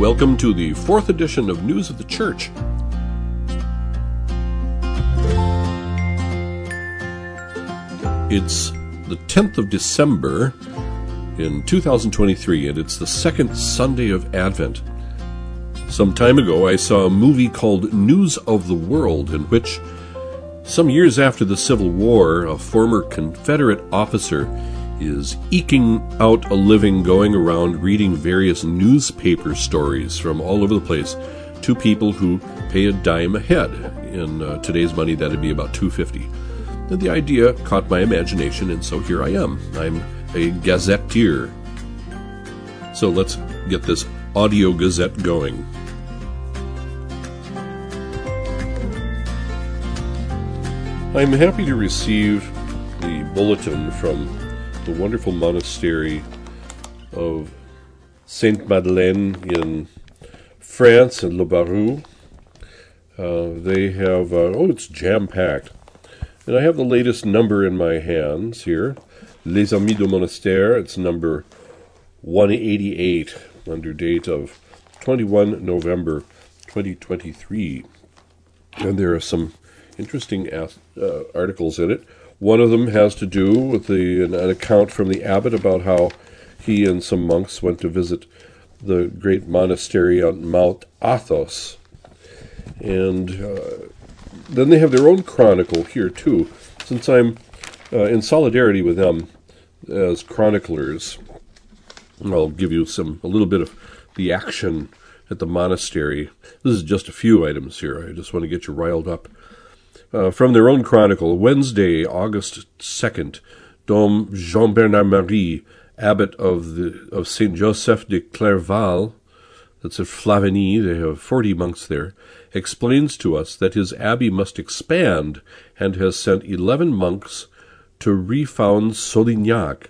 Welcome to the fourth edition of News of the Church. It's the 10th of December in 2023, and it's the second Sunday of Advent. Some time ago, I saw a movie called News of the World, in which, some years after the Civil War, a former Confederate officer is eking out a living going around reading various newspaper stories from all over the place to people who pay a dime a head. In uh, today's money, that'd be about 250 and the idea caught my imagination, and so here I am. I'm a gazetteer. So let's get this audio gazette going. I'm happy to receive the bulletin from the wonderful monastery of Sainte Madeleine in France in Le Barroux. Uh, they have, uh, oh, it's jam packed. And I have the latest number in my hands here Les Amis du Monastère. It's number 188, under date of 21 November 2023. And there are some interesting uh, articles in it. One of them has to do with the, an, an account from the abbot about how he and some monks went to visit the great monastery on Mount Athos. And uh, then they have their own chronicle here too. Since I'm uh, in solidarity with them as chroniclers, I'll give you some a little bit of the action at the monastery. This is just a few items here. I just want to get you riled up. Uh, from their own chronicle, Wednesday, August second, Dom Jean Bernard Marie, abbot of the of Saint Joseph de Clairval, that's at Flavigny. They have forty monks there explains to us that his abbey must expand and has sent 11 monks to refound Solignac,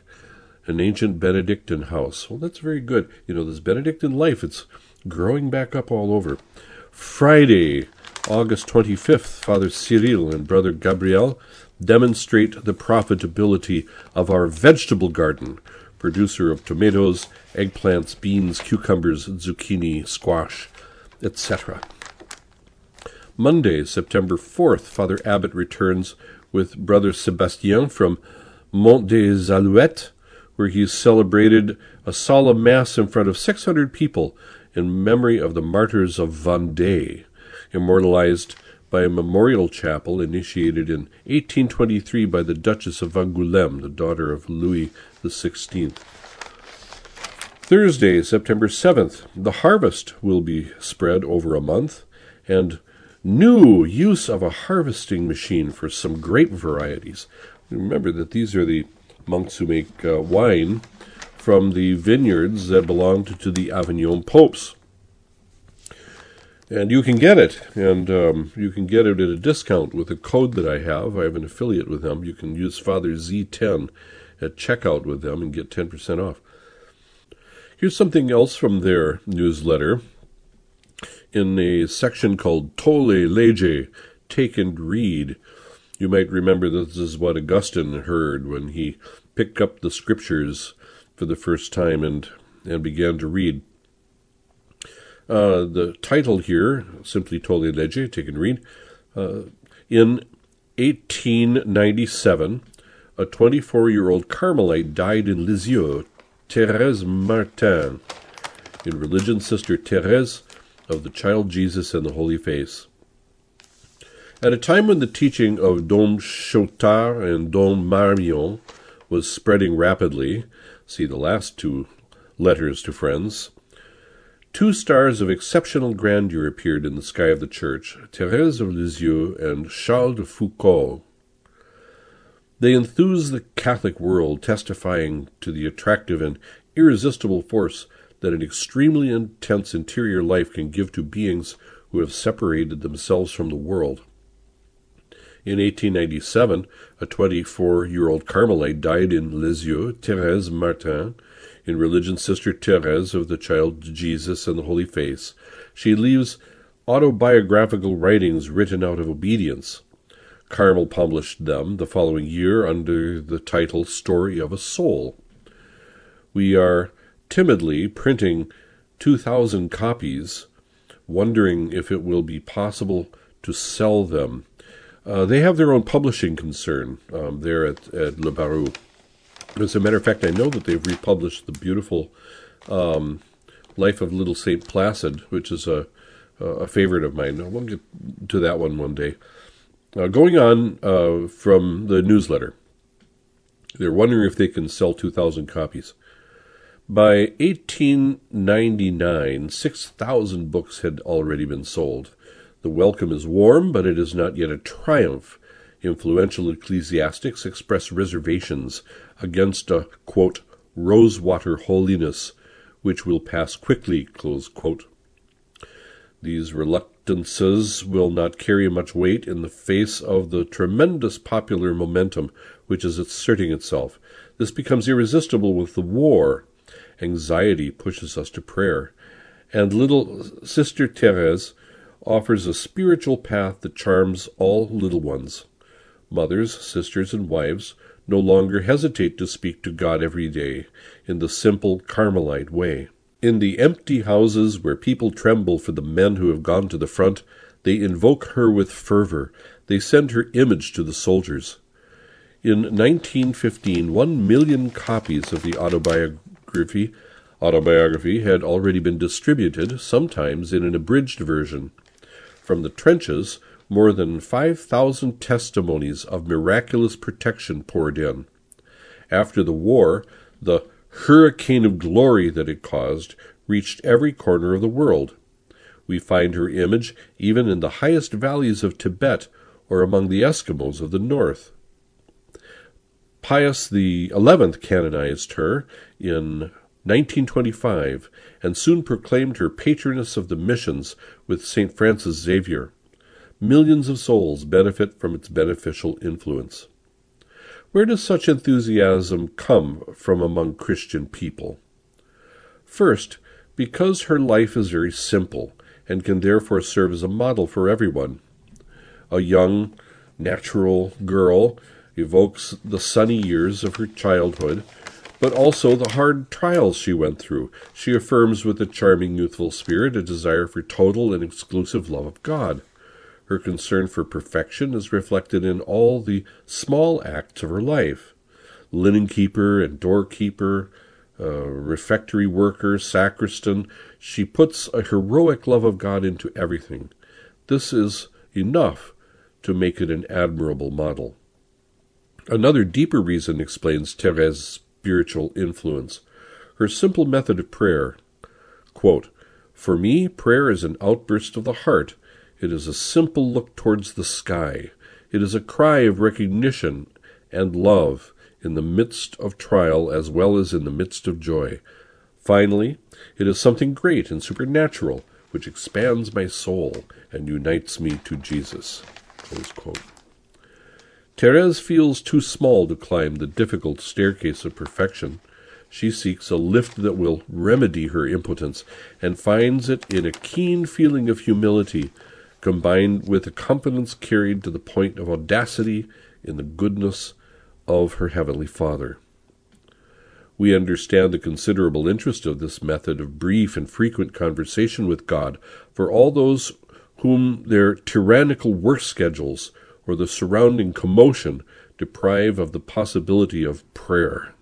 an ancient Benedictine house. Well, that's very good. You know, this Benedictine life, it's growing back up all over. Friday, August 25th, Father Cyril and Brother Gabriel demonstrate the profitability of our vegetable garden, producer of tomatoes, eggplants, beans, cucumbers, zucchini, squash, etc. Monday, September 4th, Father Abbot returns with Brother Sebastien from Mont des Alouettes, where he celebrated a solemn Mass in front of 600 people in memory of the martyrs of Vendée, immortalized by a memorial chapel initiated in 1823 by the Duchess of Angoulême, the daughter of Louis XVI. Thursday, September 7th, the harvest will be spread over a month, and new use of a harvesting machine for some grape varieties. Remember that these are the monks who make uh, wine from the vineyards that belonged to the Avignon popes. And you can get it, and um, you can get it at a discount with a code that I have. I have an affiliate with them. You can use Father Z10 at checkout with them and get 10% off. Here's something else from their newsletter in a section called Tolle Lege, Take and Read. You might remember this is what Augustine heard when he picked up the scriptures for the first time and, and began to read. Uh, the title here, simply Tolle Lege, Take and Read. Uh, in 1897, a 24 year old Carmelite died in Lisieux, Thérèse Martin. In religion, Sister Thérèse of the child Jesus and the Holy Face. At a time when the teaching of Dom Chautard and Dom Marmion was spreading rapidly, see the last two letters to friends, two stars of exceptional grandeur appeared in the sky of the church, Thérèse of Lisieux and Charles de Foucauld. They enthused the Catholic world, testifying to the attractive and irresistible force that an extremely intense interior life can give to beings who have separated themselves from the world. In 1897, a 24 year old Carmelite died in Lisieux, Thérèse Martin. In religion, Sister Thérèse of the Child Jesus and the Holy Face. She leaves autobiographical writings written out of obedience. Carmel published them the following year under the title Story of a Soul. We are timidly printing 2,000 copies, wondering if it will be possible to sell them. Uh, they have their own publishing concern um, there at, at Le Barroux. As a matter of fact, I know that they've republished the beautiful um, Life of Little Saint Placid, which is a, a favorite of mine. We'll get to that one one day. Uh, going on uh, from the newsletter, they're wondering if they can sell 2,000 copies. By 1899, 6,000 books had already been sold. The welcome is warm, but it is not yet a triumph. Influential ecclesiastics express reservations against a, quote, rosewater holiness, which will pass quickly, These reluctances will not carry much weight in the face of the tremendous popular momentum which is asserting itself. This becomes irresistible with the war Anxiety pushes us to prayer. And little Sister Therese offers a spiritual path that charms all little ones. Mothers, sisters, and wives no longer hesitate to speak to God every day in the simple Carmelite way. In the empty houses where people tremble for the men who have gone to the front, they invoke her with fervor. They send her image to the soldiers. In 1915, one million copies of the autobiography autobiography, autobiography had already been distributed, sometimes in an abridged version. From the trenches, more than 5,000 testimonies of miraculous protection poured in. After the war, the hurricane of glory that it caused reached every corner of the world. We find her image even in the highest valleys of Tibet or among the Eskimos of the north. Pius XI canonized her in 1925 and soon proclaimed her patroness of the missions with St. Francis Xavier. Millions of souls benefit from its beneficial influence. Where does such enthusiasm come from among Christian people? First, because her life is very simple and can therefore serve as a model for everyone. A young, natural girl evokes the sunny years of her childhood, but also the hard trials she went through. She affirms with a charming youthful spirit a desire for total and exclusive love of God. Her concern for perfection is reflected in all the small acts of her life linen keeper and doorkeeper, uh, refectory worker, sacristan. She puts a heroic love of God into everything. This is enough to make it an admirable model. Another deeper reason explains Therese's spiritual influence. Her simple method of prayer. Quote, For me, prayer is an outburst of the heart. It is a simple look towards the sky. It is a cry of recognition and love in the midst of trial as well as in the midst of joy. Finally, it is something great and supernatural which expands my soul and unites me to Jesus. Therese feels too small to climb the difficult staircase of perfection. She seeks a lift that will remedy her impotence, and finds it in a keen feeling of humility, combined with a confidence carried to the point of audacity in the goodness of her Heavenly Father. We understand the considerable interest of this method of brief and frequent conversation with God for all those whom their tyrannical work schedules or the surrounding commotion deprive of the possibility of prayer.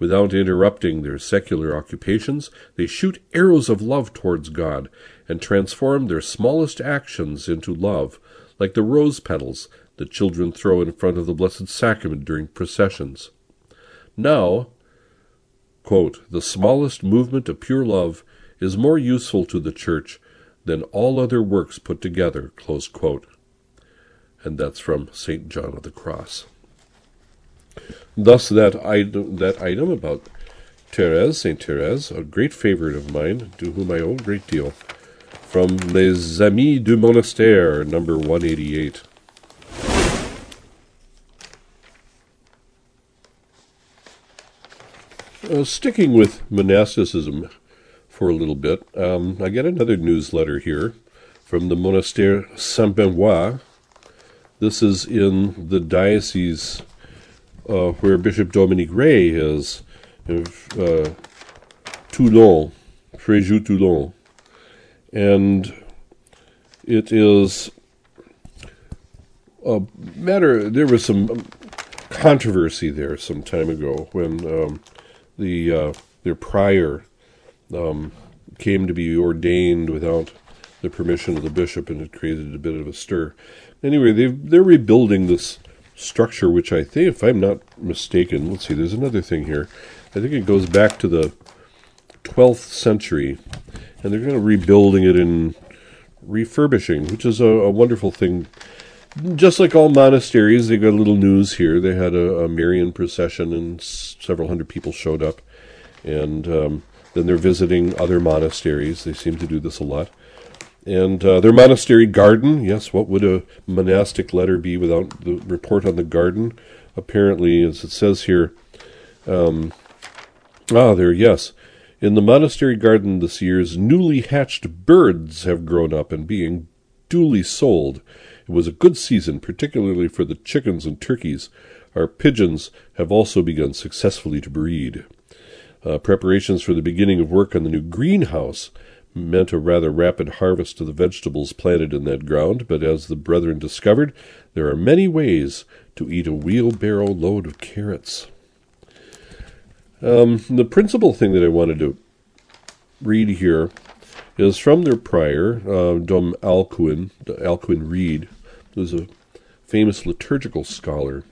Without interrupting their secular occupations, they shoot arrows of love towards God and transform their smallest actions into love, like the rose petals the children throw in front of the Blessed Sacrament during processions. Now, quote, the smallest movement of pure love is more useful to the Church than all other works put together, close quote and that's from St. John of the Cross. Thus, that item, that item about Therese, Saint Therese, a great favorite of mine, to whom I owe a great deal, from Les Amis du Monastère, number 188. Uh, sticking with monasticism for a little bit, um, I get another newsletter here from the Monastère Saint Benoit this is in the diocese uh, where Bishop Dominique Rey is, uh, Toulon, Fréjus Toulon. And it is a matter, there was some controversy there some time ago when um, the uh, their prior um, came to be ordained without the permission of the bishop, and it created a bit of a stir. Anyway, they they're rebuilding this structure, which I think, if I'm not mistaken, let's see, there's another thing here. I think it goes back to the 12th century, and they're kind of rebuilding it and refurbishing, which is a, a wonderful thing. Just like all monasteries, they got a little news here. They had a, a Marian procession, and several hundred people showed up. And um, then they're visiting other monasteries. They seem to do this a lot. And uh, their monastery garden, yes, what would a monastic letter be without the report on the garden? Apparently, as it says here, um, ah, there, yes. In the monastery garden this year's newly hatched birds have grown up and being duly sold. It was a good season, particularly for the chickens and turkeys. Our pigeons have also begun successfully to breed. Uh, preparations for the beginning of work on the new greenhouse meant a rather rapid harvest of the vegetables planted in that ground, but as the brethren discovered, there are many ways to eat a wheelbarrow load of carrots. Um, the principal thing that I wanted to read here is from their prior, uh, Dom Alcuin, Alcuin Reid, who's a famous liturgical scholar.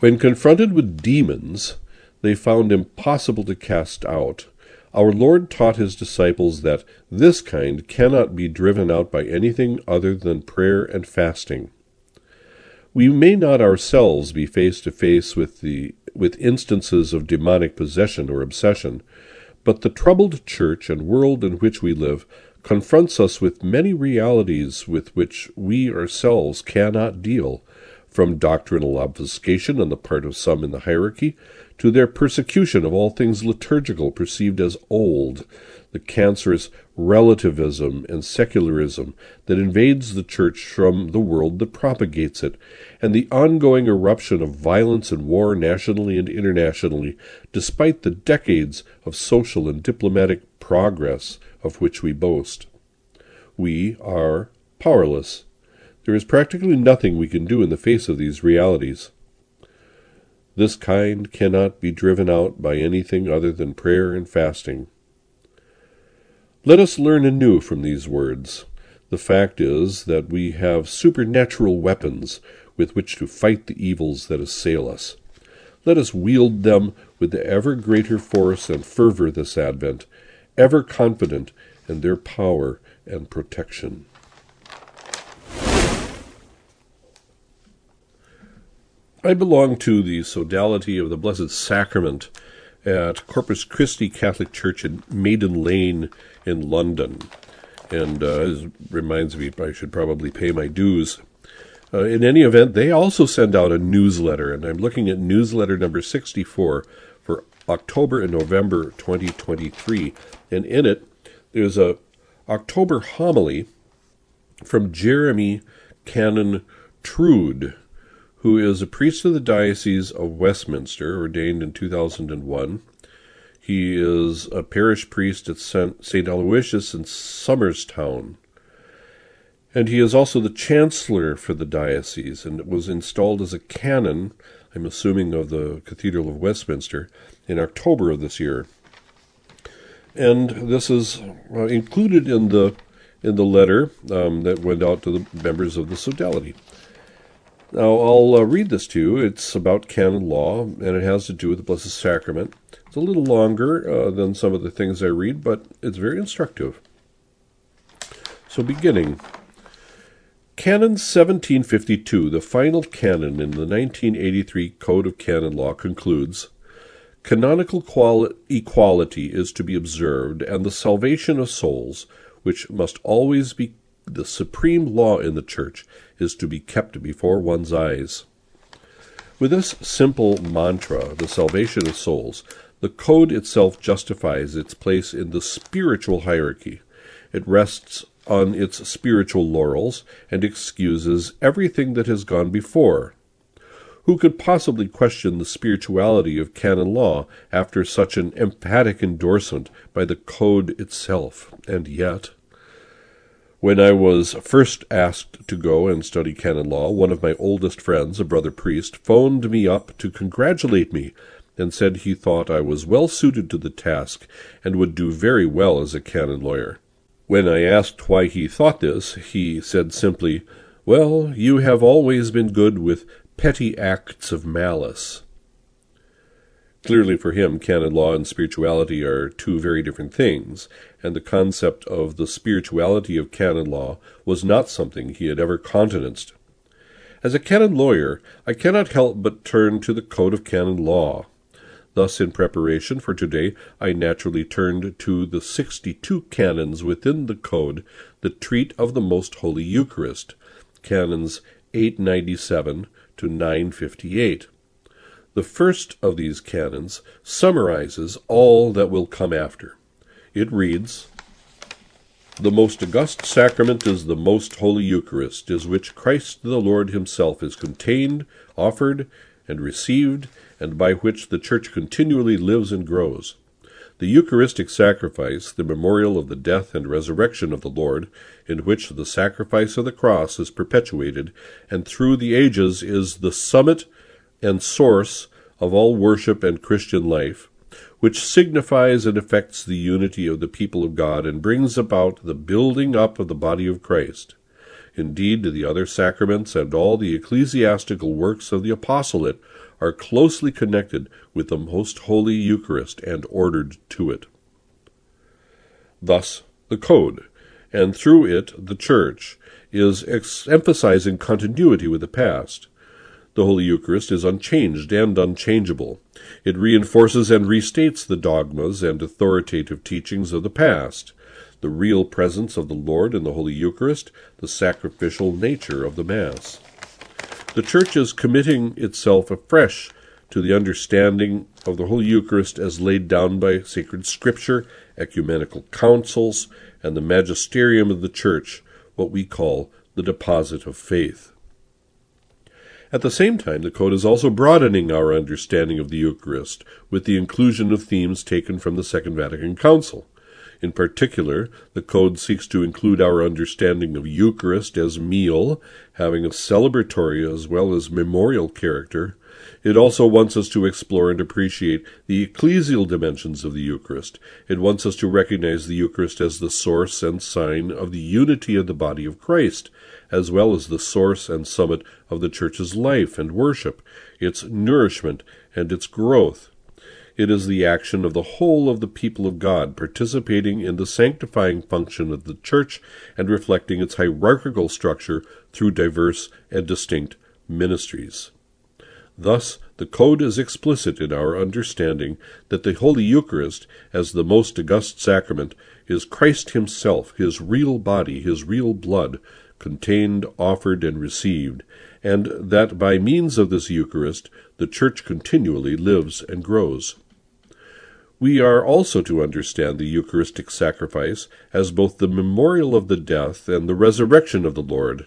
When confronted with demons, they found impossible to cast out. Our Lord taught his disciples that this kind cannot be driven out by anything other than prayer and fasting. We may not ourselves be face to face with the with instances of demonic possession or obsession, but the troubled church and world in which we live confronts us with many realities with which we ourselves cannot deal, from doctrinal obfuscation on the part of some in the hierarchy to their persecution of all things liturgical perceived as old, the cancerous relativism and secularism that invades the church from the world that propagates it, and the ongoing eruption of violence and war nationally and internationally, despite the decades of social and diplomatic progress of which we boast. We are powerless. There is practically nothing we can do in the face of these realities. This kind cannot be driven out by anything other than prayer and fasting. Let us learn anew from these words. The fact is that we have supernatural weapons with which to fight the evils that assail us. Let us wield them with the ever greater force and fervor this Advent, ever confident in their power and protection. I belong to the Sodality of the Blessed Sacrament at Corpus Christi Catholic Church in Maiden Lane in London. And uh, reminds me I should probably pay my dues. Uh, in any event, they also send out a newsletter, and I'm looking at newsletter number 64 for October and November 2023. And in it, there's a October homily from Jeremy Canon Trood who is a priest of the Diocese of Westminster, ordained in 2001. He is a parish priest at St. Aloysius in Somerstown. And he is also the chancellor for the diocese and was installed as a canon, I'm assuming, of the Cathedral of Westminster in October of this year. And this is uh, included in the in the letter um, that went out to the members of the sodality. Now, I'll uh, read this to you. It's about canon law, and it has to do with the Blessed Sacrament. It's a little longer uh, than some of the things I read, but it's very instructive. So, beginning. Canon 1752, the final canon in the 1983 Code of Canon Law, concludes Canonical quali- equality is to be observed, and the salvation of souls, which must always be the supreme law in the Church, is to be kept before one's eyes. With this simple mantra, the salvation of souls, the code itself justifies its place in the spiritual hierarchy. It rests on its spiritual laurels and excuses everything that has gone before. Who could possibly question the spirituality of canon law after such an emphatic endorsement by the Code itself? And yet, when I was first asked to go and study canon law, one of my oldest friends, a brother priest, phoned me up to congratulate me and said he thought I was well suited to the task and would do very well as a canon lawyer. When I asked why he thought this, he said simply, Well, you have always been good with petty acts of malice. Clearly, for him, canon law and spirituality are two very different things, and the concept of the spirituality of canon law was not something he had ever countenanced. As a canon lawyer, I cannot help but turn to the Code of Canon Law. Thus, in preparation for today, I naturally turned to the sixty-two canons within the Code that treat of the Most Holy Eucharist, canons 897 to 958. The first of these canons summarizes all that will come after. It reads, The most august sacrament is the most holy Eucharist, is which Christ the Lord himself is contained, offered, and received, and by which the Church continually lives and grows. The Eucharistic sacrifice, the memorial of the death and resurrection of the Lord, in which the sacrifice of the cross is perpetuated, and through the ages is the summit and source of all worship and Christian life, which signifies and effects the unity of the people of God and brings about the building up of the body of Christ. Indeed, the other sacraments and all the ecclesiastical works of the apostolate are closely connected with the most holy Eucharist and ordered to it. Thus, the Code, and through it the Church, is ex- emphasizing continuity with the past. The Holy Eucharist is unchanged and unchangeable. It reinforces and restates the dogmas and authoritative teachings of the past, the real presence of the Lord in the Holy Eucharist, the sacrificial nature of the Mass. The Church is committing itself afresh to the understanding of the Holy Eucharist as laid down by sacred Scripture, ecumenical councils, and the magisterium of the Church, what we call the deposit of faith. At the same time, the Code is also broadening our understanding of the Eucharist with the inclusion of themes taken from the Second Vatican Council. In particular, the Code seeks to include our understanding of Eucharist as meal, having a celebratory as well as memorial character. It also wants us to explore and appreciate the ecclesial dimensions of the Eucharist. It wants us to recognize the Eucharist as the source and sign of the unity of the body of Christ, as well as the source and summit of the Church's life and worship, its nourishment and its growth. It is the action of the whole of the people of God participating in the sanctifying function of the Church and reflecting its hierarchical structure through diverse and distinct ministries. Thus, the Code is explicit in our understanding that the Holy Eucharist, as the most august sacrament, is Christ Himself, His real body, His real blood, contained, offered, and received, and that by means of this Eucharist the Church continually lives and grows. We are also to understand the Eucharistic sacrifice as both the memorial of the death and the resurrection of the Lord,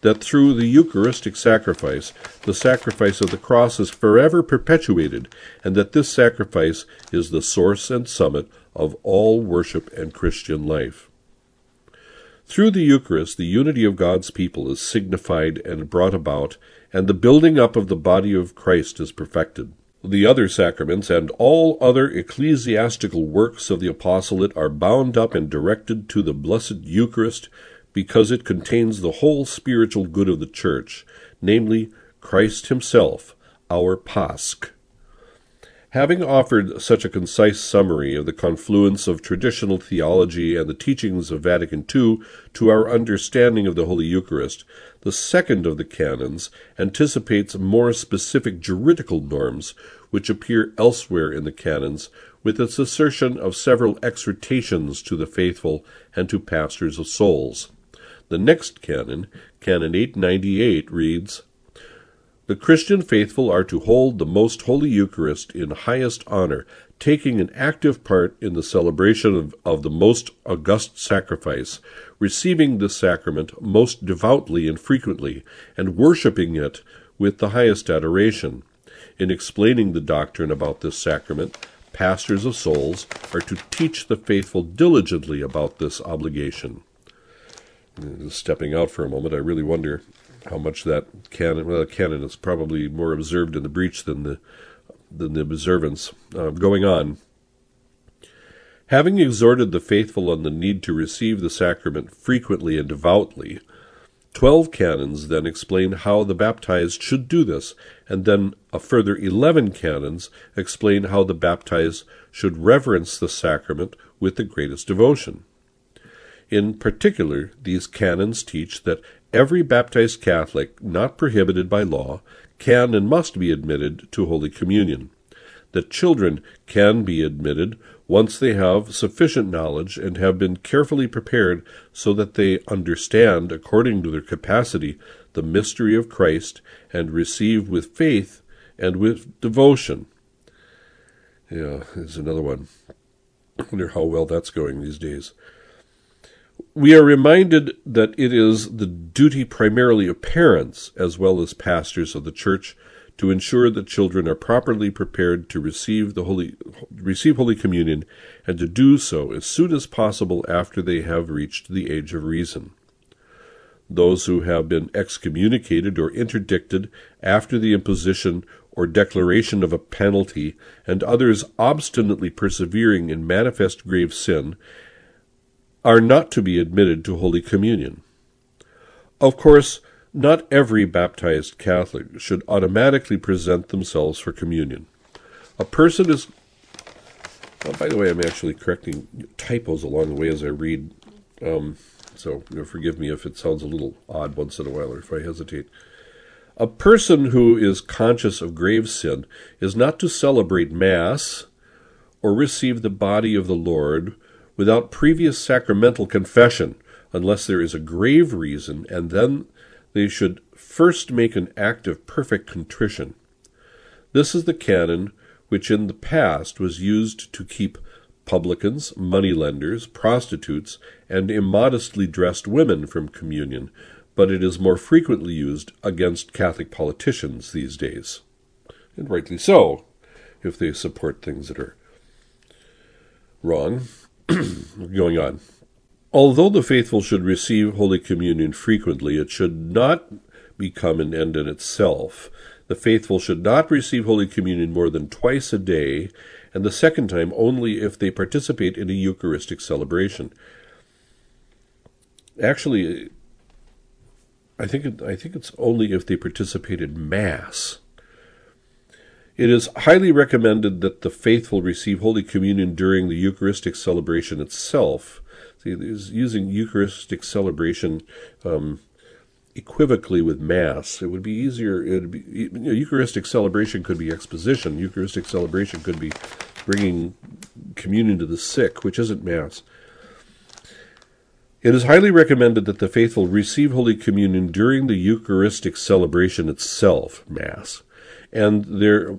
that through the Eucharistic sacrifice the sacrifice of the cross is forever perpetuated, and that this sacrifice is the source and summit of all worship and Christian life. Through the Eucharist, the unity of God's people is signified and brought about, and the building up of the body of Christ is perfected. The other sacraments and all other ecclesiastical works of the apostolate are bound up and directed to the Blessed Eucharist because it contains the whole spiritual good of the Church, namely Christ Himself, our Pasch. Having offered such a concise summary of the confluence of traditional theology and the teachings of Vatican II to our understanding of the Holy Eucharist, the second of the canons anticipates more specific juridical norms which appear elsewhere in the canons, with its assertion of several exhortations to the faithful and to pastors of souls. The next canon, Canon 898, reads the Christian faithful are to hold the most holy Eucharist in highest honor, taking an active part in the celebration of, of, the most august sacrifice, receiving this sacrament most devoutly and frequently, and worshipping it with the highest adoration. In explaining the doctrine about this sacrament, pastors of souls are to teach the faithful diligently about this obligation. Stepping out for a moment, I really wonder how much that canon, well, canon is probably more observed in the breach than the than the observance. Uh, going on, having exhorted the faithful on the need to receive the sacrament frequently and devoutly, Twelve canons then explain how the baptized should do this, and then a further eleven canons explain how the baptized should reverence the sacrament with the greatest devotion. In particular, these canons teach that every baptized Catholic, not prohibited by law, can and must be admitted to Holy Communion, that children can be admitted once they have sufficient knowledge and have been carefully prepared so that they understand, according to their capacity, the mystery of Christ and receive with faith and with devotion. Yeah, there's another one. I wonder how well that's going these days. We are reminded that it is the duty primarily of parents as well as pastors of the church to ensure that children are properly prepared to receive the holy receive holy communion and to do so as soon as possible after they have reached the age of reason. Those who have been excommunicated or interdicted after the imposition or declaration of a penalty, and others obstinately persevering in manifest grave sin, are not to be admitted to Holy Communion. Of course, not every baptized Catholic should automatically present themselves for communion. A person is. Oh, by the way, I'm actually correcting typos along the way as I read, um, so you know, forgive me if it sounds a little odd once in a while or if I hesitate. A person who is conscious of grave sin is not to celebrate Mass or receive the body of the Lord without previous sacramental confession, unless there is a grave reason, and then they should first make an act of perfect contrition. This is the canon which in the past was used to keep publicans, moneylenders, prostitutes, and immodestly dressed women from communion, but it is more frequently used against Catholic politicians these days. And rightly so, if they support things that are wrong. Going on. Although the faithful should receive Holy Communion frequently, it should not become an end in itself. The faithful should not receive Holy Communion more than twice a day, and the second time only if they participate in a Eucharistic celebration. Actually, I think I think it's only if they participate in Mass. It is highly recommended that the faithful receive Holy Communion during the Eucharistic celebration itself See, is using Eucharistic celebration um, equivocally with Mass. It would be easier. It'd be, you know, Eucharistic celebration could be exposition. Eucharistic celebration could be bringing communion to the sick, which isn't Mass. It is highly recommended that the faithful receive Holy Communion during the Eucharistic celebration itself, Mass, and there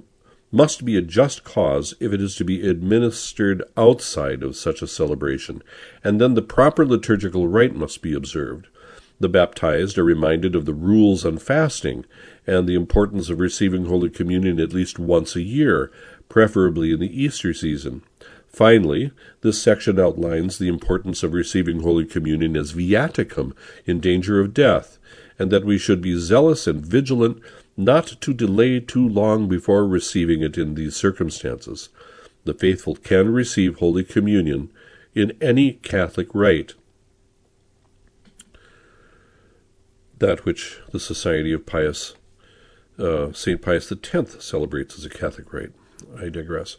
must be a just cause if it is to be administered outside of such a celebration, and then the proper liturgical rite must be observed. The baptized are reminded of the rules on fasting and the importance of receiving Holy Communion at least once a year, preferably in the Easter season. Finally, this section outlines the importance of receiving Holy Communion as viaticum in danger of death, and that we should be zealous and vigilant not to delay too long before receiving it in these circumstances. The faithful can receive Holy Communion in any Catholic rite. That which the Society of Pius, uh, St. Pius X celebrates as a Catholic rite. I digress.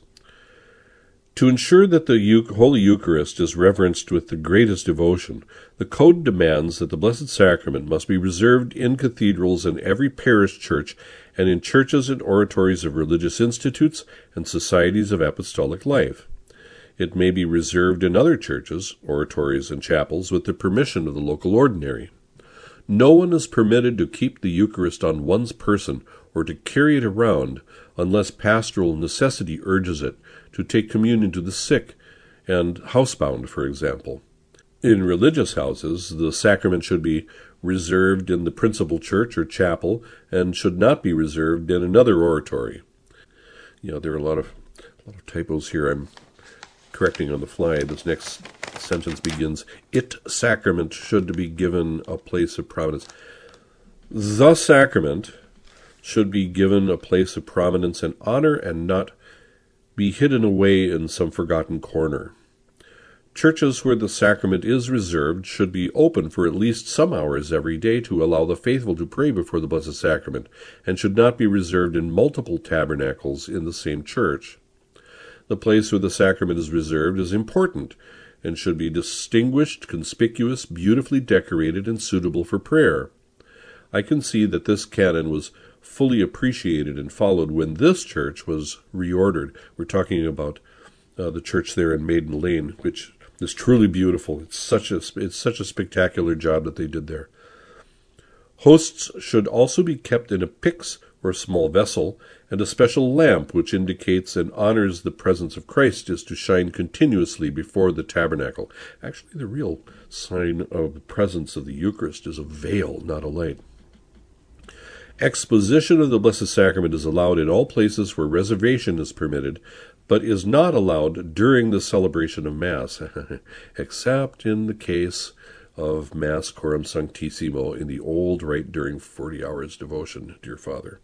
To ensure that the Holy Eucharist is reverenced with the greatest devotion, the Code demands that the Blessed Sacrament must be reserved in cathedrals and every parish church and in churches and oratories of religious institutes and societies of apostolic life. It may be reserved in other churches, oratories, and chapels with the permission of the local ordinary. No one is permitted to keep the Eucharist on one's person or to carry it around unless pastoral necessity urges it to take communion to the sick and housebound, for example. In religious houses, the sacrament should be reserved in the principal church or chapel and should not be reserved in another oratory. You know, there are a lot of, a lot of typos here. I'm correcting on the fly. This next sentence begins, It sacrament should be given a place of prominence. The sacrament should be given a place of prominence and honor and not be hidden away in some forgotten corner. Churches where the sacrament is reserved should be open for at least some hours every day to allow the faithful to pray before the Blessed Sacrament, and should not be reserved in multiple tabernacles in the same church. The place where the sacrament is reserved is important and should be distinguished, conspicuous, beautifully decorated, and suitable for prayer. I can see that this canon was fully appreciated and followed when this church was reordered. We're talking about uh, the church there in Maiden Lane, which is truly beautiful. It's such a it's such a spectacular job that they did there. Hosts should also be kept in a pyx or small vessel, and a special lamp which indicates and honors the presence of Christ is to shine continuously before the tabernacle. Actually, the real sign of the presence of the Eucharist is a veil, not a light. Exposition of the Blessed Sacrament is allowed in all places where reservation is permitted, but is not allowed during the celebration of Mass, except in the case of Mass Coram Sanctissimo in the old rite during 40 hours devotion, dear Father.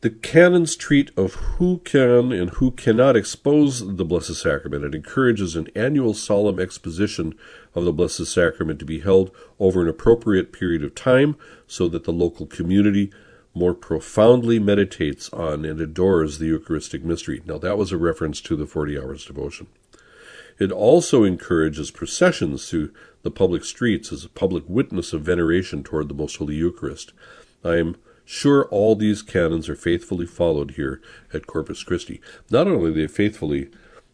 The canons treat of who can and who cannot expose the Blessed Sacrament and encourages an annual solemn exposition of the Blessed Sacrament to be held over an appropriate period of time so that the local community more profoundly meditates on and adores the Eucharistic mystery. Now, that was a reference to the 40 hours devotion. It also encourages processions through the public streets as a public witness of veneration toward the Most Holy Eucharist. I am sure all these canons are faithfully followed here at Corpus Christi. Not only are they faithfully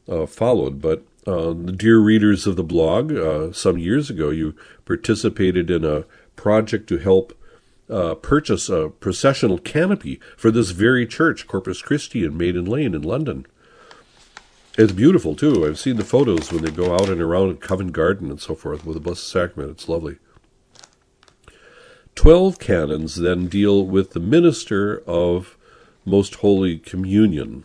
uh, followed, but uh, the dear readers of the blog, uh, some years ago, you participated in a project to help uh, purchase a processional canopy for this very church, Corpus Christi in Maiden Lane in London. It's beautiful too. I've seen the photos when they go out and around in Covent Garden and so forth with the Blessed Sacrament. It's lovely. Twelve canons then deal with the minister of Most Holy Communion.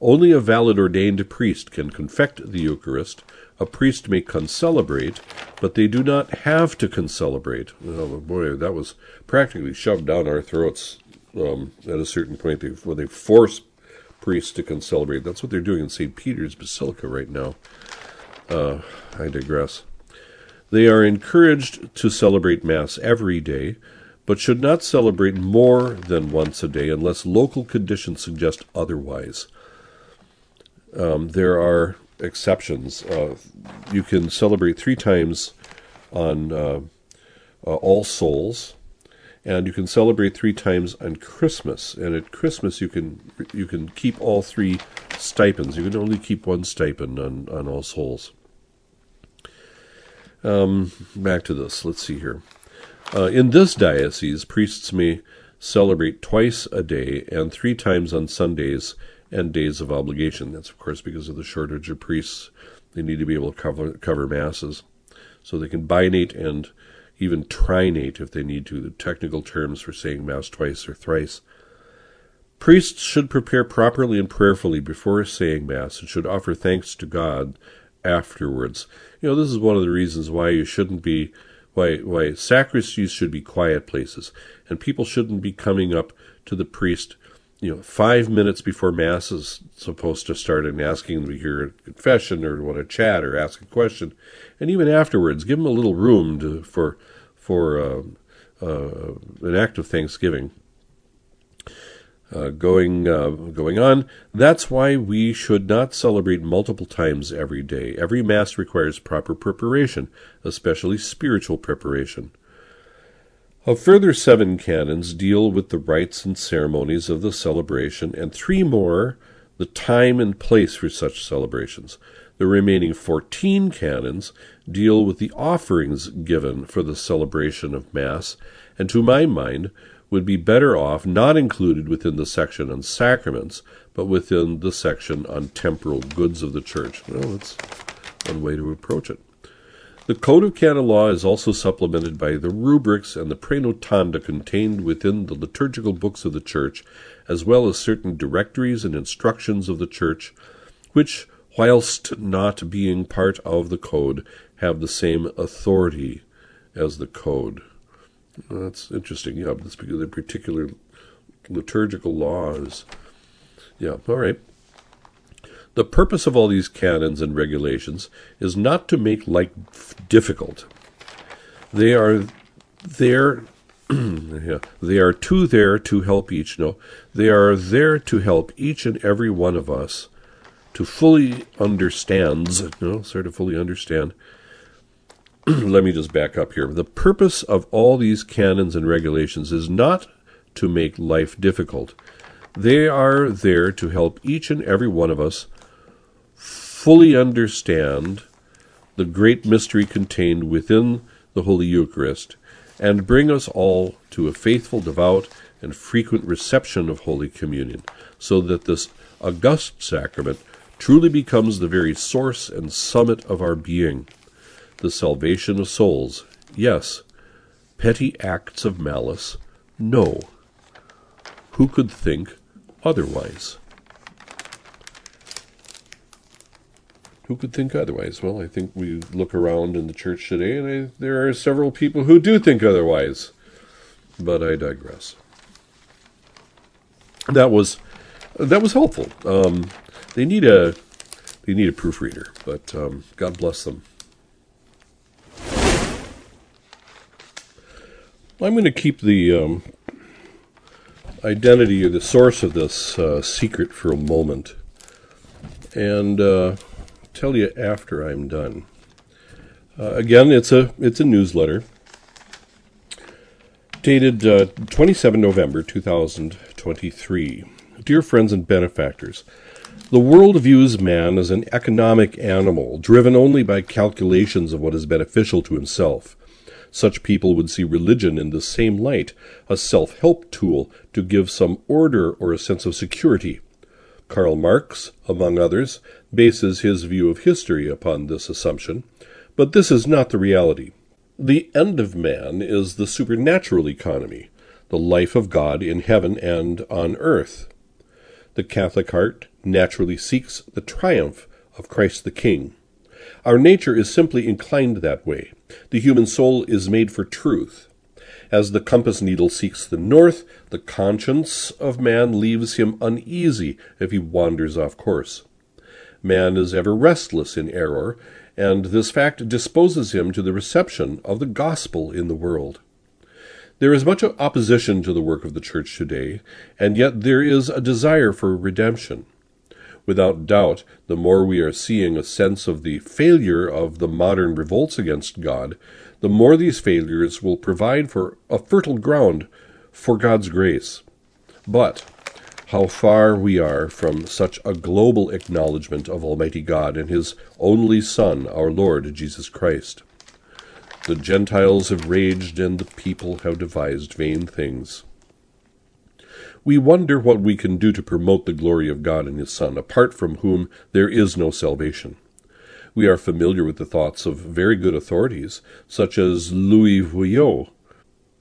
Only a valid ordained priest can confect the Eucharist. A priest may concelebrate, but they do not have to concelebrate. Oh boy, that was practically shoved down our throats um, at a certain point where they force priests to concelebrate. That's what they're doing in St. Peter's Basilica right now. Uh, I digress. They are encouraged to celebrate Mass every day, but should not celebrate more than once a day unless local conditions suggest otherwise. Um, there are exceptions. Uh, you can celebrate three times on uh, uh, All Souls, and you can celebrate three times on Christmas. And at Christmas, you can you can keep all three stipends. You can only keep one stipend on on All Souls. Um, back to this. Let's see here. Uh, in this diocese, priests may celebrate twice a day and three times on Sundays and days of obligation. That's, of course, because of the shortage of priests. They need to be able to cover, cover masses. So they can binate and even trinate if they need to, the technical terms for saying Mass twice or thrice. Priests should prepare properly and prayerfully before saying Mass and should offer thanks to God afterwards. You know, this is one of the reasons why you shouldn't be, why, why sacristies should be quiet places, and people shouldn't be coming up to the priest you know, five minutes before Mass is supposed to start and asking them to hear a confession or want to chat or ask a question, and even afterwards, give them a little room to, for for uh, uh, an act of thanksgiving. Uh, going uh, going on. That's why we should not celebrate multiple times every day. Every Mass requires proper preparation, especially spiritual preparation. A further seven canons deal with the rites and ceremonies of the celebration, and three more the time and place for such celebrations. The remaining fourteen canons deal with the offerings given for the celebration of Mass, and to my mind would be better off not included within the section on sacraments, but within the section on temporal goods of the Church. Well, let's one way to approach it. The Code of Canon Law is also supplemented by the rubrics and the praenotanda contained within the liturgical books of the Church, as well as certain directories and instructions of the Church, which, whilst not being part of the Code, have the same authority as the Code. That's interesting. Yeah, this the particular liturgical laws. Yeah, all right. The purpose of all these canons and regulations is not to make life difficult. They are there. yeah, they are to there to help each. No, they are there to help each and every one of us to fully understands. You know, sort of fully understand. Let me just back up here. The purpose of all these canons and regulations is not to make life difficult. They are there to help each and every one of us fully understand the great mystery contained within the Holy Eucharist and bring us all to a faithful, devout, and frequent reception of Holy Communion, so that this august sacrament truly becomes the very source and summit of our being, the salvation of souls. Yes, petty acts of malice, no. Who could think otherwise? who could think otherwise? Well, I think we look around in the church today, and I, there are several people who do think otherwise. But I digress. That was that was helpful. Um, they need a they need a proofreader, but um, God bless them. I'm going to keep the um, identity or the source of this uh, secret for a moment, and. Uh, tell you after I'm done. Uh, again, it's a it's a newsletter dated uh, 27 November 2023. Dear friends and benefactors, the world views man as an economic animal driven only by calculations of what is beneficial to himself. Such people would see religion in the same light, a self help tool to give some order or a sense of security. Karl Marx, among others, bases his view of history upon this assumption, but this is not the reality. The end of man is the supernatural economy, the life of God in heaven and on earth. The Catholic heart naturally seeks the triumph of Christ the King. Our nature is simply inclined that way. The human soul is made for truth. As the compass needle seeks the north, the conscience of man leaves him uneasy if he wanders off course. Man is ever restless in error, and this fact disposes him to the reception of the gospel in the world. There is much opposition to the work of the Church today, and yet there is a desire for redemption. Without doubt, the more we are seeing a sense of the failure of the modern revolts against God, the more these failures will provide for a fertile ground for God's grace. But how far we are from such a global acknowledgement of Almighty God and His only Son, our Lord Jesus Christ. The Gentiles have raged, and the people have devised vain things. We wonder what we can do to promote the glory of God and His Son, apart from whom there is no salvation. We are familiar with the thoughts of very good authorities, such as Louis Veuillot,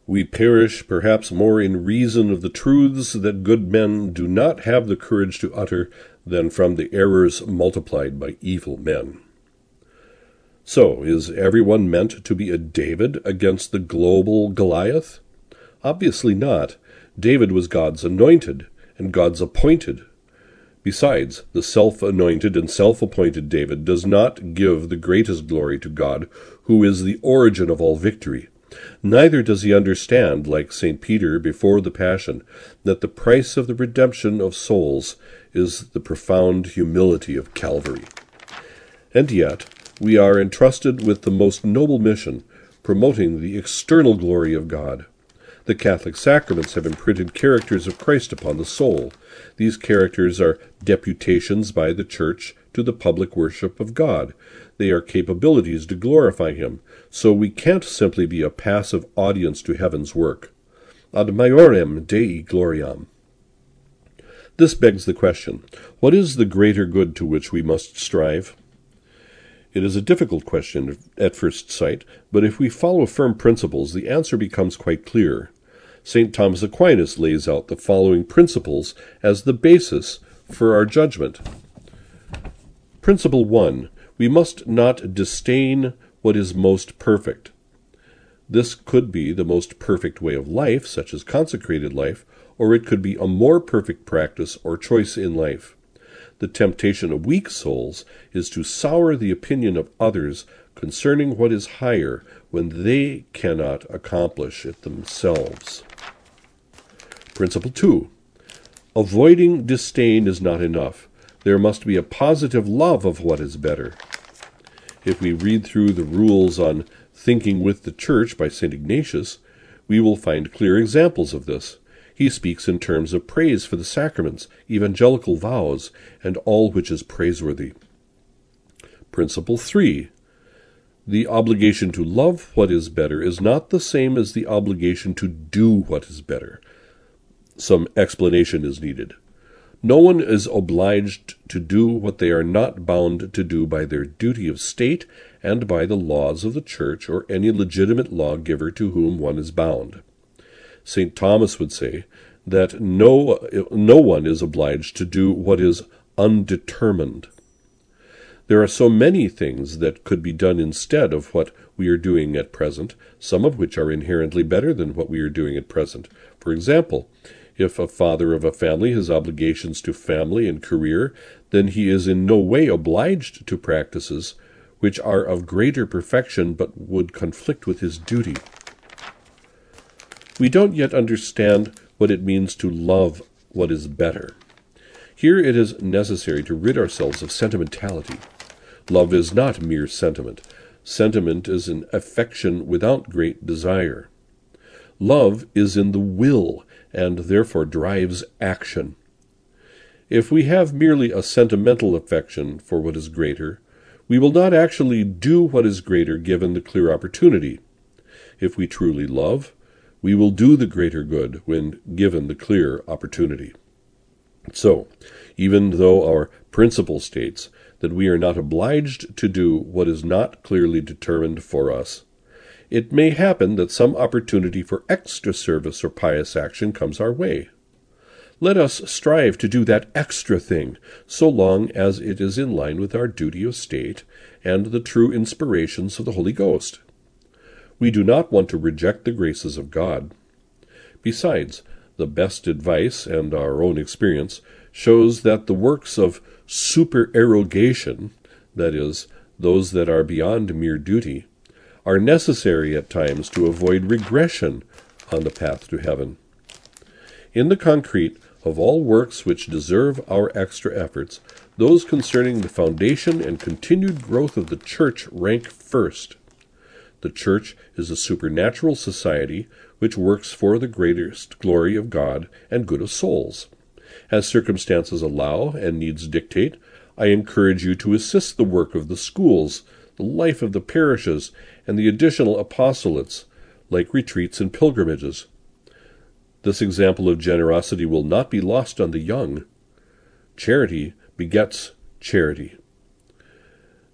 we perish perhaps more in reason of the truths that good men do not have the courage to utter than from the errors multiplied by evil men. So, is everyone meant to be a David against the global Goliath? Obviously not. David was God's anointed and God's appointed. Besides, the self anointed and self appointed David does not give the greatest glory to God, who is the origin of all victory. Neither does he understand, like St. Peter before the Passion, that the price of the redemption of souls is the profound humility of Calvary. And yet, we are entrusted with the most noble mission, promoting the external glory of God. The Catholic sacraments have imprinted characters of Christ upon the soul. These characters are deputations by the Church to the public worship of God. They are capabilities to glorify Him, so we can't simply be a passive audience to heaven's work. Ad maiorem Dei gloriam. This begs the question what is the greater good to which we must strive? It is a difficult question at first sight, but if we follow firm principles, the answer becomes quite clear. St. Thomas Aquinas lays out the following principles as the basis for our judgment. Principle 1 We must not disdain what is most perfect. This could be the most perfect way of life, such as consecrated life, or it could be a more perfect practice or choice in life. The temptation of weak souls is to sour the opinion of others concerning what is higher when they cannot accomplish it themselves. Principle 2 Avoiding disdain is not enough. There must be a positive love of what is better. If we read through the rules on thinking with the church by St. Ignatius, we will find clear examples of this. He speaks in terms of praise for the sacraments, evangelical vows, and all which is praiseworthy. Principle 3. The obligation to love what is better is not the same as the obligation to do what is better. Some explanation is needed. No one is obliged to do what they are not bound to do by their duty of state and by the laws of the Church or any legitimate lawgiver to whom one is bound. St. Thomas would say that no, no one is obliged to do what is undetermined. There are so many things that could be done instead of what we are doing at present, some of which are inherently better than what we are doing at present. For example, if a father of a family has obligations to family and career, then he is in no way obliged to practices which are of greater perfection but would conflict with his duty. We don't yet understand what it means to love what is better. Here it is necessary to rid ourselves of sentimentality. Love is not mere sentiment. Sentiment is an affection without great desire. Love is in the will and therefore drives action. If we have merely a sentimental affection for what is greater, we will not actually do what is greater given the clear opportunity. If we truly love, we will do the greater good when given the clear opportunity. So, even though our principle states that we are not obliged to do what is not clearly determined for us, it may happen that some opportunity for extra service or pious action comes our way. Let us strive to do that extra thing, so long as it is in line with our duty of state and the true inspirations of the Holy Ghost. We do not want to reject the graces of God. Besides, the best advice and our own experience shows that the works of supererogation, that is, those that are beyond mere duty, are necessary at times to avoid regression on the path to heaven. In the concrete, of all works which deserve our extra efforts, those concerning the foundation and continued growth of the Church rank first. The Church is a supernatural society which works for the greatest glory of God and good of souls. As circumstances allow and needs dictate, I encourage you to assist the work of the schools, the life of the parishes, and the additional apostolates, like retreats and pilgrimages. This example of generosity will not be lost on the young. Charity begets charity.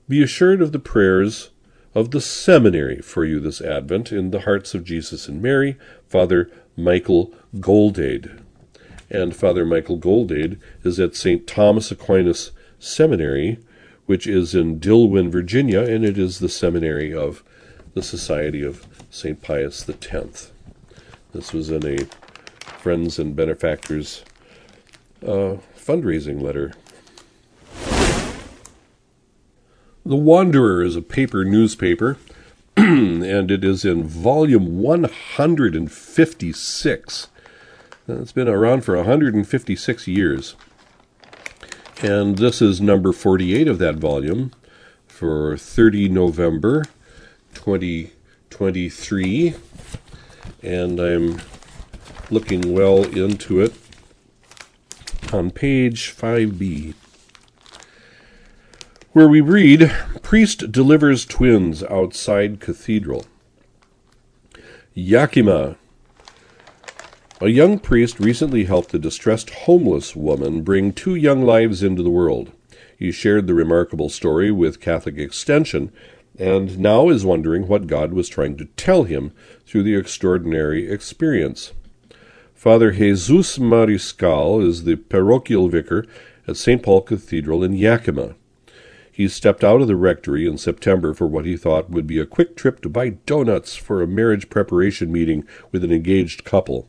Be assured of the prayers of the seminary for you this Advent in the hearts of Jesus and Mary, Father Michael Goldade. And Father Michael Goldade is at St. Thomas Aquinas Seminary, which is in Dillwyn, Virginia, and it is the seminary of the Society of St. Pius X. This was in a Friends and Benefactors uh, fundraising letter The Wanderer is a paper newspaper, and it is in volume 156. Uh, it's been around for 156 years. And this is number 48 of that volume for 30 November 2023. And I'm looking well into it on page 5b where we read Priest delivers twins outside cathedral. Yakima. A young priest recently helped a distressed homeless woman bring two young lives into the world. He shared the remarkable story with Catholic Extension and now is wondering what God was trying to tell him through the extraordinary experience. Father Jesus Mariscal is the parochial vicar at St. Paul Cathedral in Yakima. He stepped out of the rectory in September for what he thought would be a quick trip to buy donuts for a marriage preparation meeting with an engaged couple.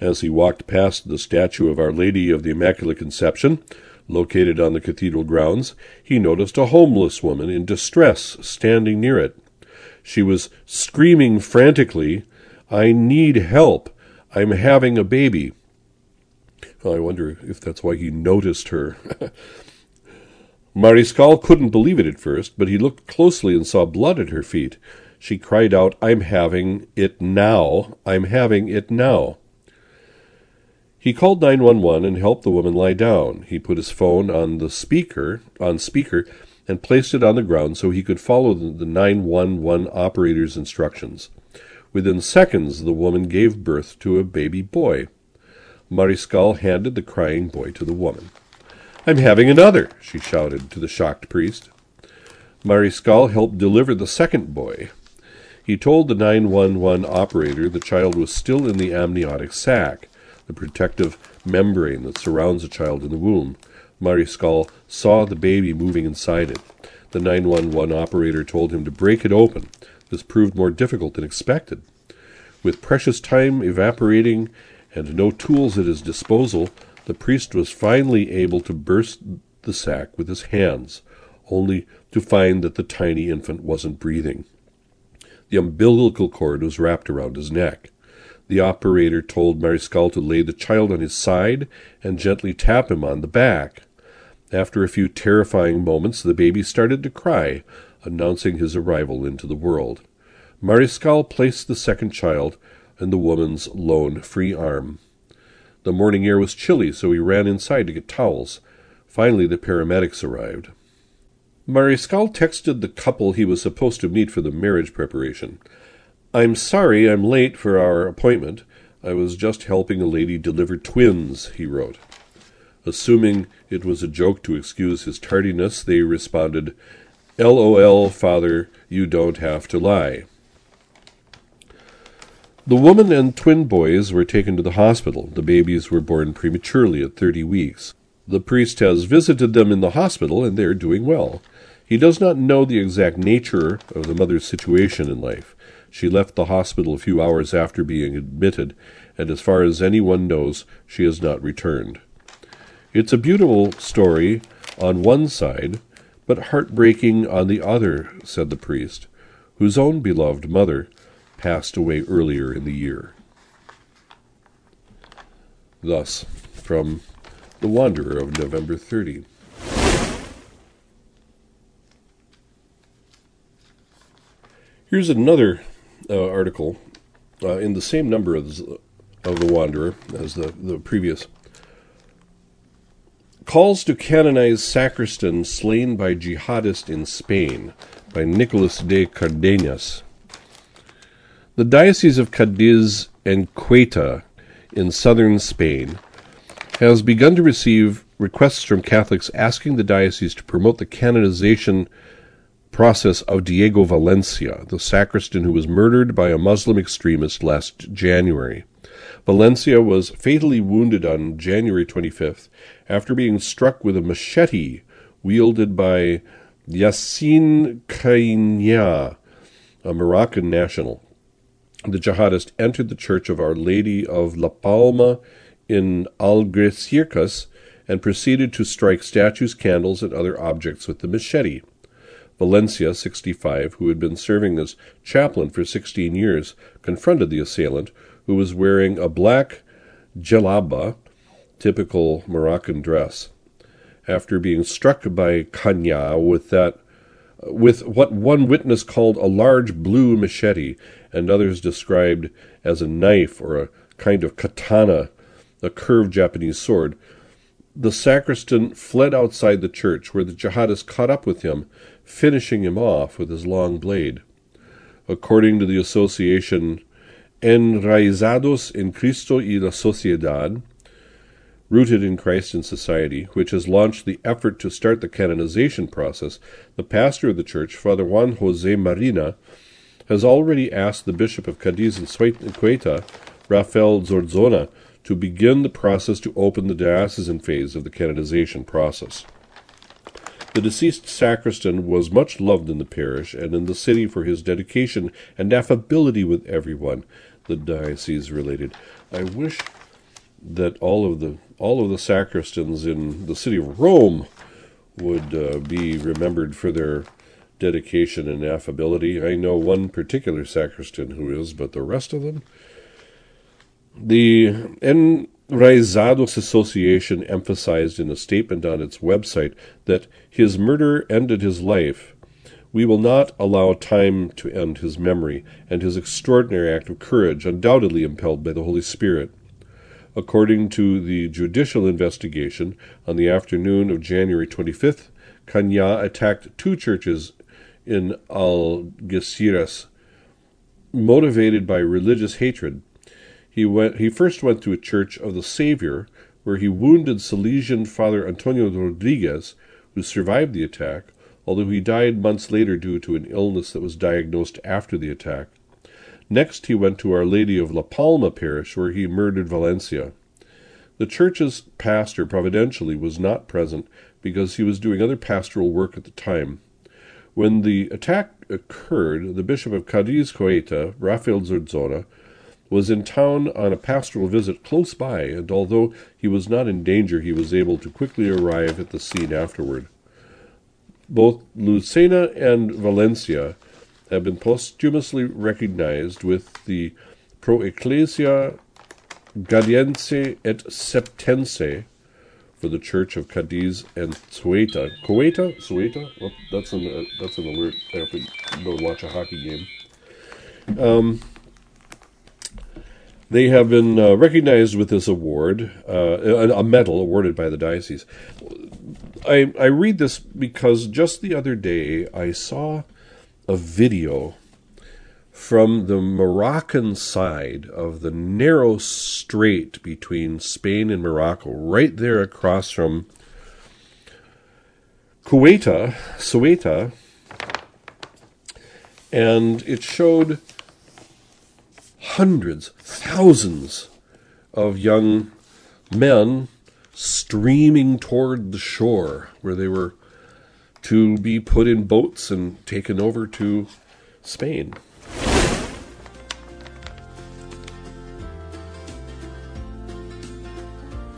As he walked past the statue of Our Lady of the Immaculate Conception, located on the cathedral grounds, he noticed a homeless woman in distress standing near it. She was screaming frantically, I need help. I'm having a baby. I wonder if that's why he noticed her. Mariscal couldn't believe it at first, but he looked closely and saw blood at her feet. She cried out, I'm having it now. I'm having it now. He called 911 and helped the woman lie down. He put his phone on the speaker, on speaker, and placed it on the ground so he could follow the 911 operator's instructions. Within seconds, the woman gave birth to a baby boy. Mariscal handed the crying boy to the woman. I'm having another, she shouted to the shocked priest. Mariscal helped deliver the second boy. He told the 911 operator the child was still in the amniotic sac the protective membrane that surrounds a child in the womb. Mariscal saw the baby moving inside it. The 911 operator told him to break it open. This proved more difficult than expected. With precious time evaporating and no tools at his disposal, the priest was finally able to burst the sac with his hands, only to find that the tiny infant wasn't breathing. The umbilical cord was wrapped around his neck. The operator told Mariscal to lay the child on his side and gently tap him on the back. After a few terrifying moments, the baby started to cry, announcing his arrival into the world. Mariscal placed the second child in the woman's lone free arm. The morning air was chilly, so he ran inside to get towels. Finally, the paramedics arrived. Mariscal texted the couple he was supposed to meet for the marriage preparation. I'm sorry I'm late for our appointment. I was just helping a lady deliver twins, he wrote. Assuming it was a joke to excuse his tardiness, they responded, LOL, father, you don't have to lie. The woman and twin boys were taken to the hospital. The babies were born prematurely at 30 weeks. The priest has visited them in the hospital, and they are doing well. He does not know the exact nature of the mother's situation in life. She left the hospital a few hours after being admitted, and as far as anyone knows, she has not returned. It's a beautiful story on one side, but heartbreaking on the other, said the priest, whose own beloved mother passed away earlier in the year. Thus, from The Wanderer of November 30. Here's another uh, article uh, in the same number of, of The Wanderer as the, the previous. Calls to canonize sacristan slain by jihadist in Spain by Nicolas de Cardenas. The Diocese of Cadiz and Ceuta in southern Spain has begun to receive requests from Catholics asking the diocese to promote the canonization process of Diego Valencia, the sacristan who was murdered by a Muslim extremist last January. Valencia was fatally wounded on January 25th after being struck with a machete wielded by Yassin Kanjaa, a Moroccan national. The jihadist entered the church of Our Lady of La Palma in Algeciras and proceeded to strike statues, candles, and other objects with the machete. Valencia, 65, who had been serving as chaplain for 16 years, confronted the assailant, who was wearing a black jalaba, typical Moroccan dress. After being struck by Kanjaa with that with what one witness called a large blue machete and others described as a knife or a kind of katana, a curved Japanese sword, the sacristan fled outside the church, where the jihadist caught up with him finishing him off with his long blade. According to the association Enraizados en Cristo y la Sociedad, rooted in Christ and society, which has launched the effort to start the canonization process, the pastor of the church, Father Juan Jose Marina, has already asked the Bishop of Cadiz and Ceuta, Rafael Zornoza, to begin the process to open the diocesan phase of the canonization process. The deceased sacristan was much loved in the parish and in the city for his dedication and affability with everyone, the diocese related. I wish that all of the all of the sacristans in the city of Rome would uh, be remembered for their dedication and affability. I know one particular sacristan who is, but the rest of them. The Enraizados Association emphasized in a statement on its website that his murder ended his life. We will not allow time to end his memory and his extraordinary act of courage, undoubtedly impelled by the Holy Spirit. According to the judicial investigation, on the afternoon of January 25th, Kanjaa attacked two churches in Algeciras, motivated by religious hatred. He went. He first went to a church of the Savior, where he wounded Salesian Father Antonio Rodriguez, who survived the attack, although he died months later due to an illness that was diagnosed after the attack. Next, he went to Our Lady of La Palma parish, where he murdered Valencia. The church's pastor, providentially, was not present because he was doing other pastoral work at the time. When the attack occurred, the Bishop of Cadiz Ceuta, Rafael Zornoza, was in town on a pastoral visit close by, and although he was not in danger, he was able to quickly arrive at the scene afterward. Both Lucena and Valencia have been posthumously recognized with the Pro Ecclesia Gaudiense et Septense for the Church of Cadiz and Sueta. Ceuta? Ceuta? Oh, that's an uh, that's an alert. I have to go watch a hockey game. Um, they have been uh, recognized with this award, uh, a medal awarded by the diocese. I I read this because just the other day I saw a video from the Moroccan side of the narrow strait between Spain and Morocco, right there across from Kuwaita, Ceuta, and it showed hundreds, thousands of young men streaming toward the shore where they were to be put in boats and taken over to Spain.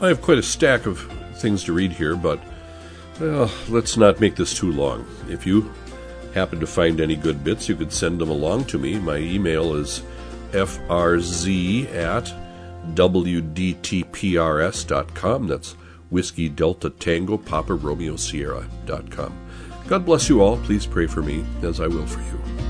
I have quite a stack of things to read here, but well, let's not make this too long. If you happen to find any good bits, you could send them along to me. My email is frz at wdtprs.com. That's Whiskey Delta Tango Papa Romeo Sierra.com. God bless you all. Please pray for me as I will for you.